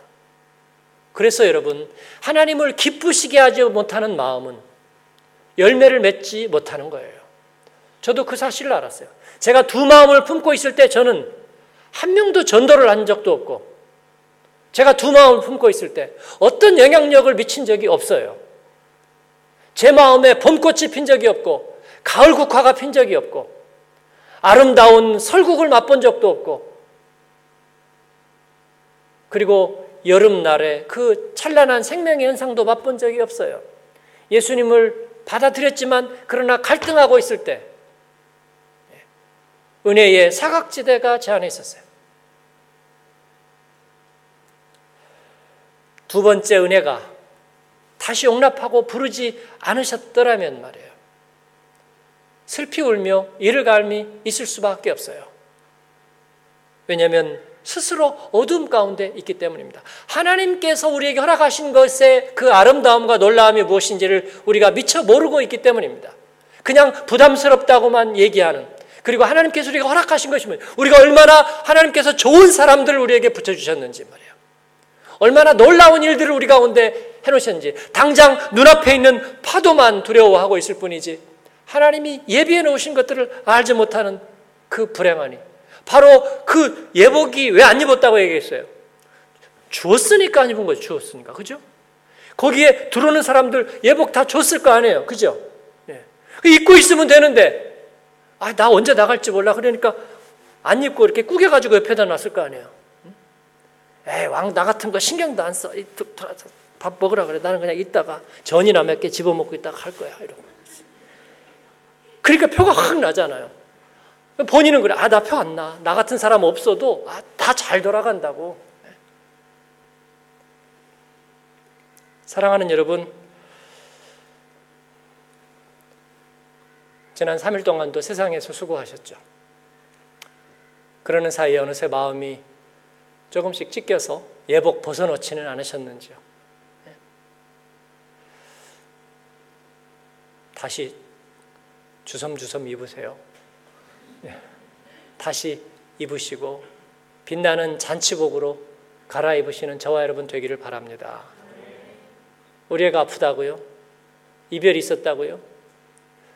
Speaker 1: 그래서 여러분, 하나님을 기쁘시게 하지 못하는 마음은 열매를 맺지 못하는 거예요. 저도 그 사실을 알았어요. 제가 두 마음을 품고 있을 때 저는 한 명도 전도를 한 적도 없고, 제가 두 마음을 품고 있을 때 어떤 영향력을 미친 적이 없어요. 제 마음에 봄꽃이 핀 적이 없고, 가을 국화가 핀 적이 없고, 아름다운 설국을 맛본 적도 없고, 그리고 여름날에 그 찬란한 생명의 현상도 맛본 적이 없어요. 예수님을 받아들였지만, 그러나 갈등하고 있을 때, 은혜의 사각지대가 제 안에 있었어요. 두 번째 은혜가 다시 용납하고 부르지 않으셨더라면 말이에요. 슬피 울며 이를 갈미 있을 수밖에 없어요. 왜냐하면 스스로 어둠 가운데 있기 때문입니다. 하나님께서 우리에게 허락하신 것의 그 아름다움과 놀라움이 무엇인지를 우리가 미처 모르고 있기 때문입니다. 그냥 부담스럽다고만 얘기하는 그리고 하나님께서 우리가 허락하신 것이면 우리가 얼마나 하나님께서 좋은 사람들을 우리에게 붙여주셨는지 말이에요. 얼마나 놀라운 일들을 우리 가운데 해놓으셨는지 당장 눈앞에 있는 파도만 두려워하고 있을 뿐이지 하나님이 예비해 놓으신 것들을 알지 못하는 그 불행하니 바로 그 예복이 왜 안 입었다고 얘기했어요. 주었으니까 안 입은 거죠. 주었으니까. 그죠? 거기에 들어오는 사람들 예복 다 줬을 거 아니에요. 그죠? 예. 입고 있으면 되는데 아, 나 언제 나갈지 몰라. 그러니까 안 입고 이렇게 꾸겨가지고 옆에다 놨을 거 아니에요. 에이, 왕, 나 같은 거 신경도 안 써. 밥 먹으라 그래. 나는 그냥 있다가 전이나 몇 개 집어먹고 있다가 할 거야. 이러고. 그러니까 표가 확 나잖아요. 본인은 그래. 아, 나 표 안 나. 나 같은 사람 없어도 아, 다 잘 돌아간다고. 사랑하는 여러분, 지난 3일 동안도 세상에서 수고하셨죠. 그러는 사이에 어느새 마음이 조금씩 찢겨서 예복 벗어놓지는 않으셨는지요. 네. 다시 주섬주섬 입으세요. 네. 다시 입으시고 빛나는 잔치복으로 갈아입으시는 저와 여러분 되기를 바랍니다. 우리 애가 아프다고요? 이별이 있었다고요?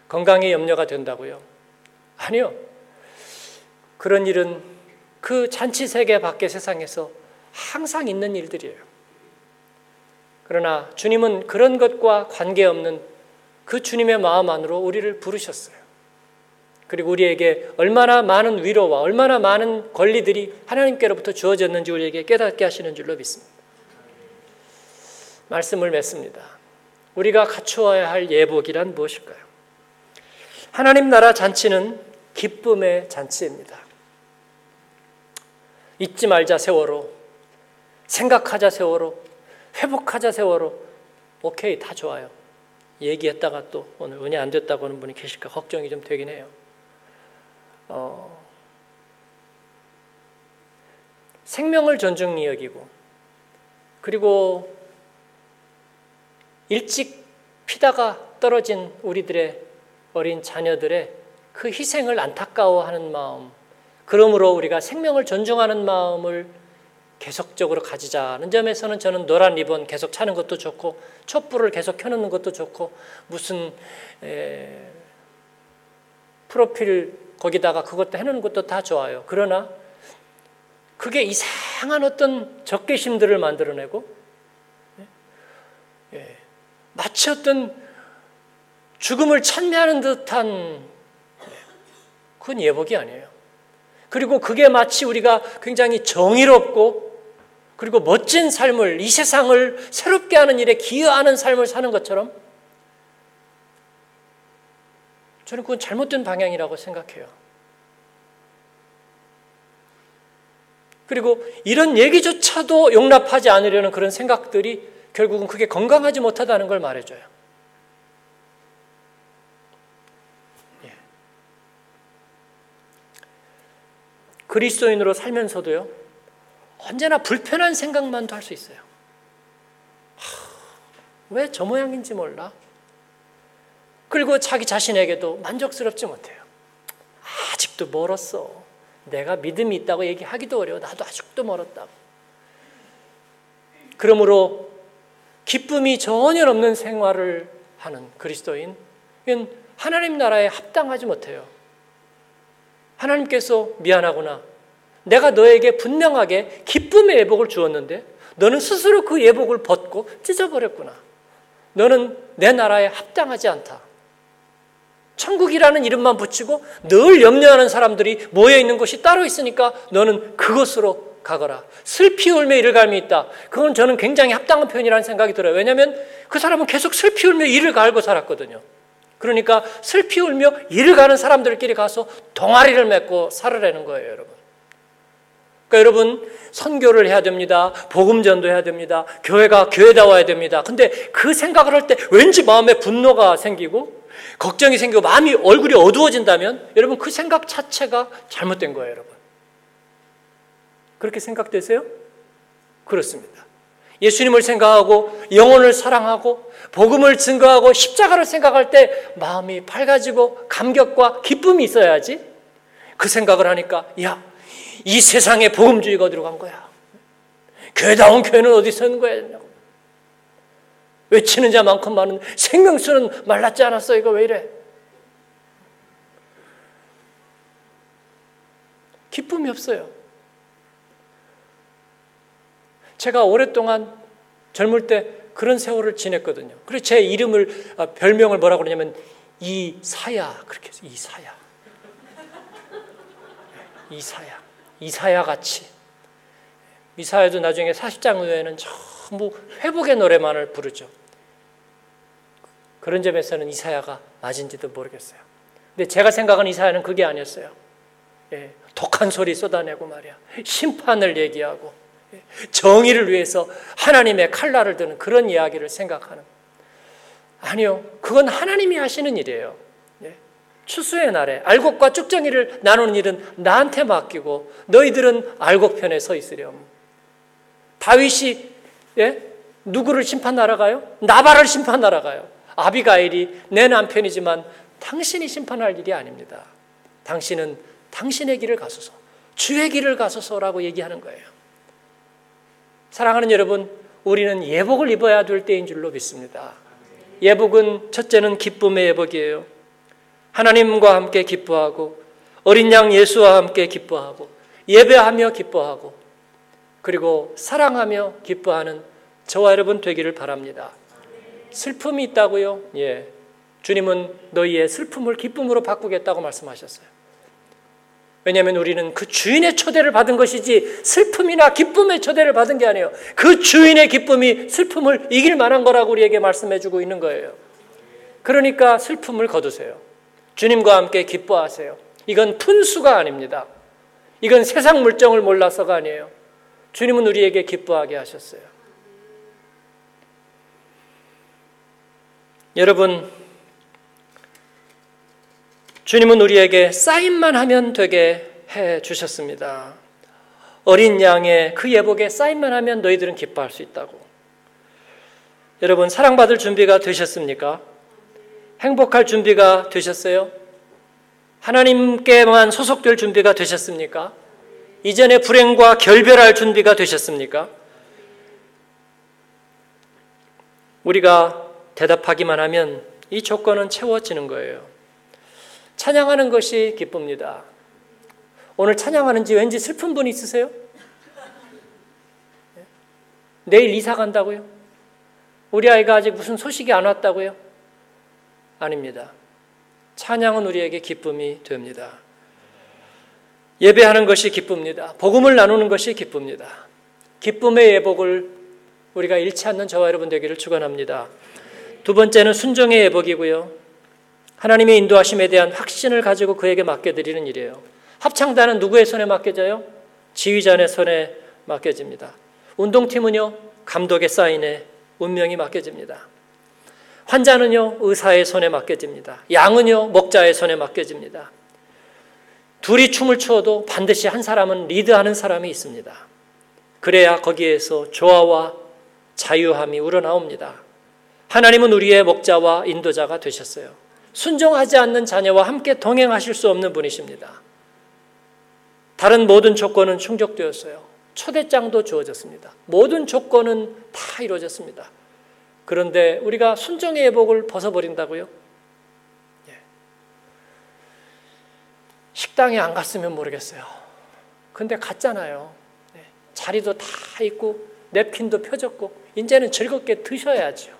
Speaker 1: 건강에 염려가 된다고요? 아니요. 그런 일은 그 잔치 세계 밖의 세상에서 항상 있는 일들이에요. 그러나 주님은 그런 것과 관계없는 그 주님의 마음 안으로 우리를 부르셨어요. 그리고 우리에게 얼마나 많은 위로와 얼마나 많은 권리들이 하나님께로부터 주어졌는지 우리에게 깨닫게 하시는 줄로 믿습니다. 말씀을 맺습니다. 우리가 갖추어야 할 예복이란 무엇일까요? 하나님 나라 잔치는 기쁨의 잔치입니다. 잊지 말자 세월호, 생각하자 세월호, 회복하자 세월호, 오케이 다 좋아요. 얘기했다가 또 오늘 은혜 안 됐다고 하는 분이 계실까 걱정이 좀 되긴 해요. 어, 생명을 존중히 여기고 그리고 일찍 피다가 떨어진 우리들의 어린 자녀들의 그 희생을 안타까워하는 마음, 그러므로 우리가 생명을 존중하는 마음을 계속적으로 가지자는 점에서는 저는 노란 리본 계속 차는 것도 좋고 촛불을 계속 켜놓는 것도 좋고 무슨 에, 프로필 거기다가 그것도 해놓는 것도 다 좋아요. 그러나 그게 이상한 어떤 적개심들을 만들어내고 예, 마치 어떤 죽음을 찬미하는 듯한 그건 예복이 아니에요. 그리고 그게 마치 우리가 굉장히 정의롭고 그리고 멋진 삶을 이 세상을 새롭게 하는 일에 기여하는 삶을 사는 것처럼 저는 그건 잘못된 방향이라고 생각해요. 그리고 이런 얘기조차도 용납하지 않으려는 그런 생각들이 결국은 그게 건강하지 못하다는 걸 말해줘요. 예. 그리스도인으로 살면서도요, 언제나 불편한 생각만도 할 수 있어요. 왜 저 모양인지 몰라? 그리고 자기 자신에게도 만족스럽지 못해요. 아직도 멀었어. 내가 믿음이 있다고 얘기하기도 어려워. 나도 아직도 멀었다고. 그러므로 기쁨이 전혀 없는 생활을 하는 그리스도인, 이건 하나님 나라에 합당하지 못해요. 하나님께서 미안하구나. 내가 너에게 분명하게 기쁨의 예복을 주었는데 너는 스스로 그 예복을 벗고 찢어버렸구나. 너는 내 나라에 합당하지 않다. 천국이라는 이름만 붙이고 늘 염려하는 사람들이 모여 있는 곳이 따로 있으니까 너는 그것으로 가거라. 슬피 울며 이를 갈미 있다. 그건 저는 굉장히 합당한 표현이라는 생각이 들어요. 왜냐하면 그 사람은 계속 슬피 울며 이를 갈고 살았거든요. 그러니까 슬피 울며 이를 가는 사람들끼리 가서 동아리를 맺고 살으라는 거예요, 여러분. 그러니까 여러분 선교를 해야 됩니다. 복음 전도해야 됩니다. 교회가 교회다워야 됩니다. 근데 그 생각을 할 때 왠지 마음에 분노가 생기고 걱정이 생기고 마음이 얼굴이 어두워진다면 여러분 그 생각 자체가 잘못된 거예요, 여러분. 그렇게 생각되세요? 그렇습니다. 예수님을 생각하고 영혼을 사랑하고 복음을 증거하고 십자가를 생각할 때 마음이 밝아지고 감격과 기쁨이 있어야지. 그 생각을 하니까 야, 이 세상에 복음주의가 어디로 간 거야? 교회다운 교회는 어디서 있는 거야? 외치는 자만큼 많은 생명수는 말랐지 않았어. 이거 왜 이래? 기쁨이 없어요. 제가 오랫동안 젊을 때 그런 세월을 지냈거든요. 그래서 제 이름을 아, 별명을 뭐라고 그러냐면 이사야 그렇게 해서 이사야. 이사야. 이사야 같이. 이사야도 나중에 40장 후에는 전부 회복의 노래만을 부르죠. 그런 점에서는 이사야가 맞은지도 모르겠어요. 근데 제가 생각하는 이사야는 그게 아니었어요. 예, 독한 소리 쏟아내고 말이야. 심판을 얘기하고 예, 정의를 위해서 하나님의 칼날을 드는 그런 이야기를 생각하는. 아니요. 그건 하나님이 하시는 일이에요. 예, 추수의 날에 알곡과 쭉정이를 나누는 일은 나한테 맡기고 너희들은 알곡 편에 서 있으렴. 다윗이 예? 누구를 심판하러 가요? 나발을 심판하러 가요. 아비가일이 내 남편이지만 당신이 심판할 일이 아닙니다. 당신은 당신의 길을 가소서, 주의 길을 가소서라고 얘기하는 거예요. 사랑하는 여러분, 우리는 예복을 입어야 될 때인 줄로 믿습니다. 예복은 첫째는 기쁨의 예복이에요. 하나님과 함께 기뻐하고 어린 양 예수와 함께 기뻐하고 예배하며 기뻐하고 그리고 사랑하며 기뻐하는 저와 여러분 되기를 바랍니다. 슬픔이 있다고요? 예. 주님은 너희의 슬픔을 기쁨으로 바꾸겠다고 말씀하셨어요. 왜냐하면 우리는 그 주인의 초대를 받은 것이지 슬픔이나 기쁨의 초대를 받은 게 아니에요. 그 주인의 기쁨이 슬픔을 이길 만한 거라고 우리에게 말씀해 주고 있는 거예요. 그러니까 슬픔을 거두세요. 주님과 함께 기뻐하세요. 이건 푼수가 아닙니다. 이건 세상 물정을 몰라서가 아니에요. 주님은 우리에게 기뻐하게 하셨어요. 여러분, 주님은 우리에게 사인만 하면 되게 해 주셨습니다. 어린 양의 그 예복에 사인만 하면 너희들은 기뻐할 수 있다고. 여러분, 사랑받을 준비가 되셨습니까? 행복할 준비가 되셨어요? 하나님께만 소속될 준비가 되셨습니까? 이전의 불행과 결별할 준비가 되셨습니까? 우리가 대답하기만 하면 이 조건은 채워지는 거예요. 찬양하는 것이 기쁩니다. 오늘 찬양하는지 왠지 슬픈 분 있으세요? 내일 이사 간다고요? 우리 아이가 아직 무슨 소식이 안 왔다고요? 아닙니다. 찬양은 우리에게 기쁨이 됩니다. 예배하는 것이 기쁩니다. 복음을 나누는 것이 기쁩니다. 기쁨의 예복을 우리가 잃지 않는 저와 여러분 되기를 축원합니다. 두 번째는 순종의 예복이고요. 하나님의 인도하심에 대한 확신을 가지고 그에게 맡겨드리는 일이에요. 합창단은 누구의 손에 맡겨져요? 지휘자의 손에 맡겨집니다. 운동팀은요, 감독의 사인에 운명이 맡겨집니다. 환자는요, 의사의 손에 맡겨집니다. 양은요, 목자의 손에 맡겨집니다. 둘이 춤을 추어도 반드시 한 사람은 리드하는 사람이 있습니다. 그래야 거기에서 조화와 자유함이 우러나옵니다. 하나님은 우리의 목자와 인도자가 되셨어요. 순종하지 않는 자녀와 함께 동행하실 수 없는 분이십니다. 다른 모든 조건은 충족되었어요. 초대장도 주어졌습니다. 모든 조건은 다 이루어졌습니다. 그런데 우리가 순종의 예복을 벗어버린다고요? 예. 식당에 안 갔으면 모르겠어요. 근데 갔잖아요. 예. 자리도 다 있고 냅킨도 펴졌고 이제는 즐겁게 드셔야죠.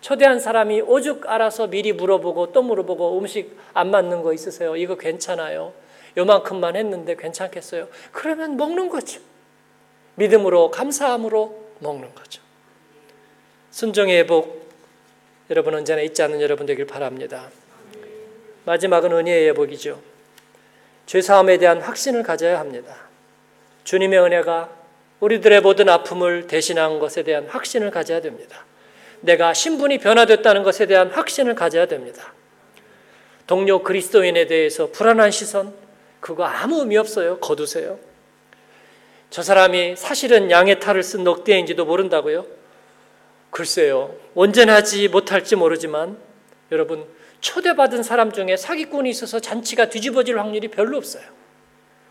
Speaker 1: 초대한 사람이 오죽 알아서 미리 물어보고 또 물어보고 음식 안 맞는 거 있으세요? 이거 괜찮아요. 요만큼만 했는데 괜찮겠어요? 그러면 먹는 거죠. 믿음으로 감사함으로 먹는 거죠. 순종의 회복 여러분 언제나 잊지 않는 여러분 되길 바랍니다. 마지막은 은혜의 회복이죠. 죄사함에 대한 확신을 가져야 합니다. 주님의 은혜가 우리들의 모든 아픔을 대신한 것에 대한 확신을 가져야 됩니다. 내가 신분이 변화됐다는 것에 대한 확신을 가져야 됩니다. 동료 그리스도인에 대해서 불안한 시선, 그거 아무 의미 없어요. 거두세요. 저 사람이 사실은 양의 탈을 쓴 넉대인지도 모른다고요? 글쎄요. 온전하지 못할지 모르지만 여러분 초대받은 사람 중에 사기꾼이 있어서 잔치가 뒤집어질 확률이 별로 없어요.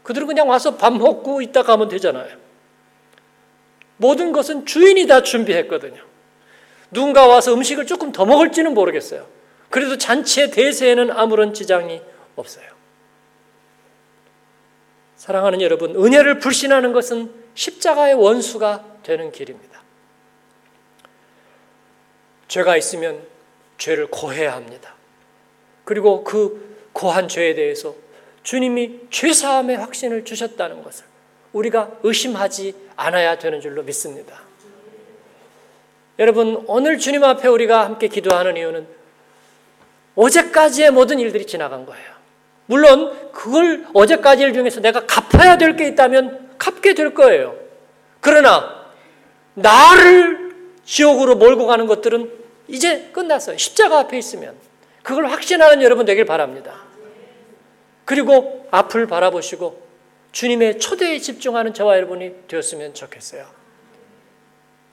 Speaker 1: 그들은 그냥 와서 밥 먹고 있다 가면 되잖아요. 모든 것은 주인이 다 준비했거든요. 누군가 와서 음식을 조금 더 먹을지는 모르겠어요. 그래도 잔치의 대세에는 아무런 지장이 없어요. 사랑하는 여러분, 은혜를 불신하는 것은 십자가의 원수가 되는 길입니다. 죄가 있으면 죄를 고해야 합니다. 그리고 그 고한 죄에 대해서 주님이 죄사함의 확신을 주셨다는 것을 우리가 의심하지 않아야 되는 줄로 믿습니다. 여러분, 오늘 주님 앞에 우리가 함께 기도하는 이유는 어제까지의 모든 일들이 지나간 거예요. 물론 그걸 어제까지 일 중에서 내가 갚아야 될 게 있다면 갚게 될 거예요. 그러나 나를 지옥으로 몰고 가는 것들은 이제 끝났어요. 십자가 앞에 있으면. 그걸 확신하는 여러분 되길 바랍니다. 그리고 앞을 바라보시고 주님의 초대에 집중하는 저와 여러분이 되었으면 좋겠어요.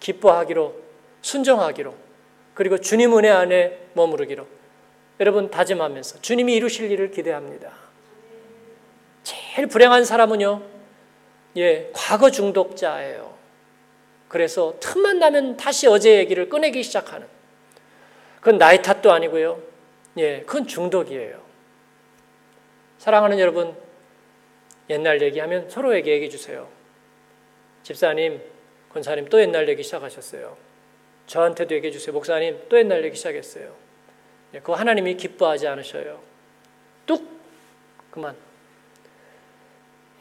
Speaker 1: 기뻐하기로, 순종하기로, 그리고 주님 은혜 안에 머무르기로 여러분 다짐하면서 주님이 이루실 일을 기대합니다. 제일 불행한 사람은요, 예, 과거 중독자예요. 그래서 틈만 나면 다시 어제 얘기를 꺼내기 시작하는 그건 나의 탓도 아니고요. 예, 그건 중독이에요. 사랑하는 여러분, 옛날 얘기하면 서로에게 얘기해 주세요. 집사님, 권사님 또 옛날 얘기 시작하셨어요. 저한테도 얘기해 주세요. 목사님 또 옛날 얘기 시작했어요. 예, 그거 하나님이 기뻐하지 않으셔요. 뚝 그만.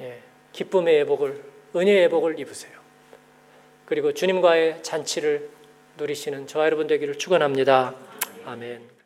Speaker 1: 예, 기쁨의 예복을 은혜의 예복을 입으세요. 그리고 주님과의 잔치를 누리시는 저와 여러분 되기를 축원합니다. 아멘.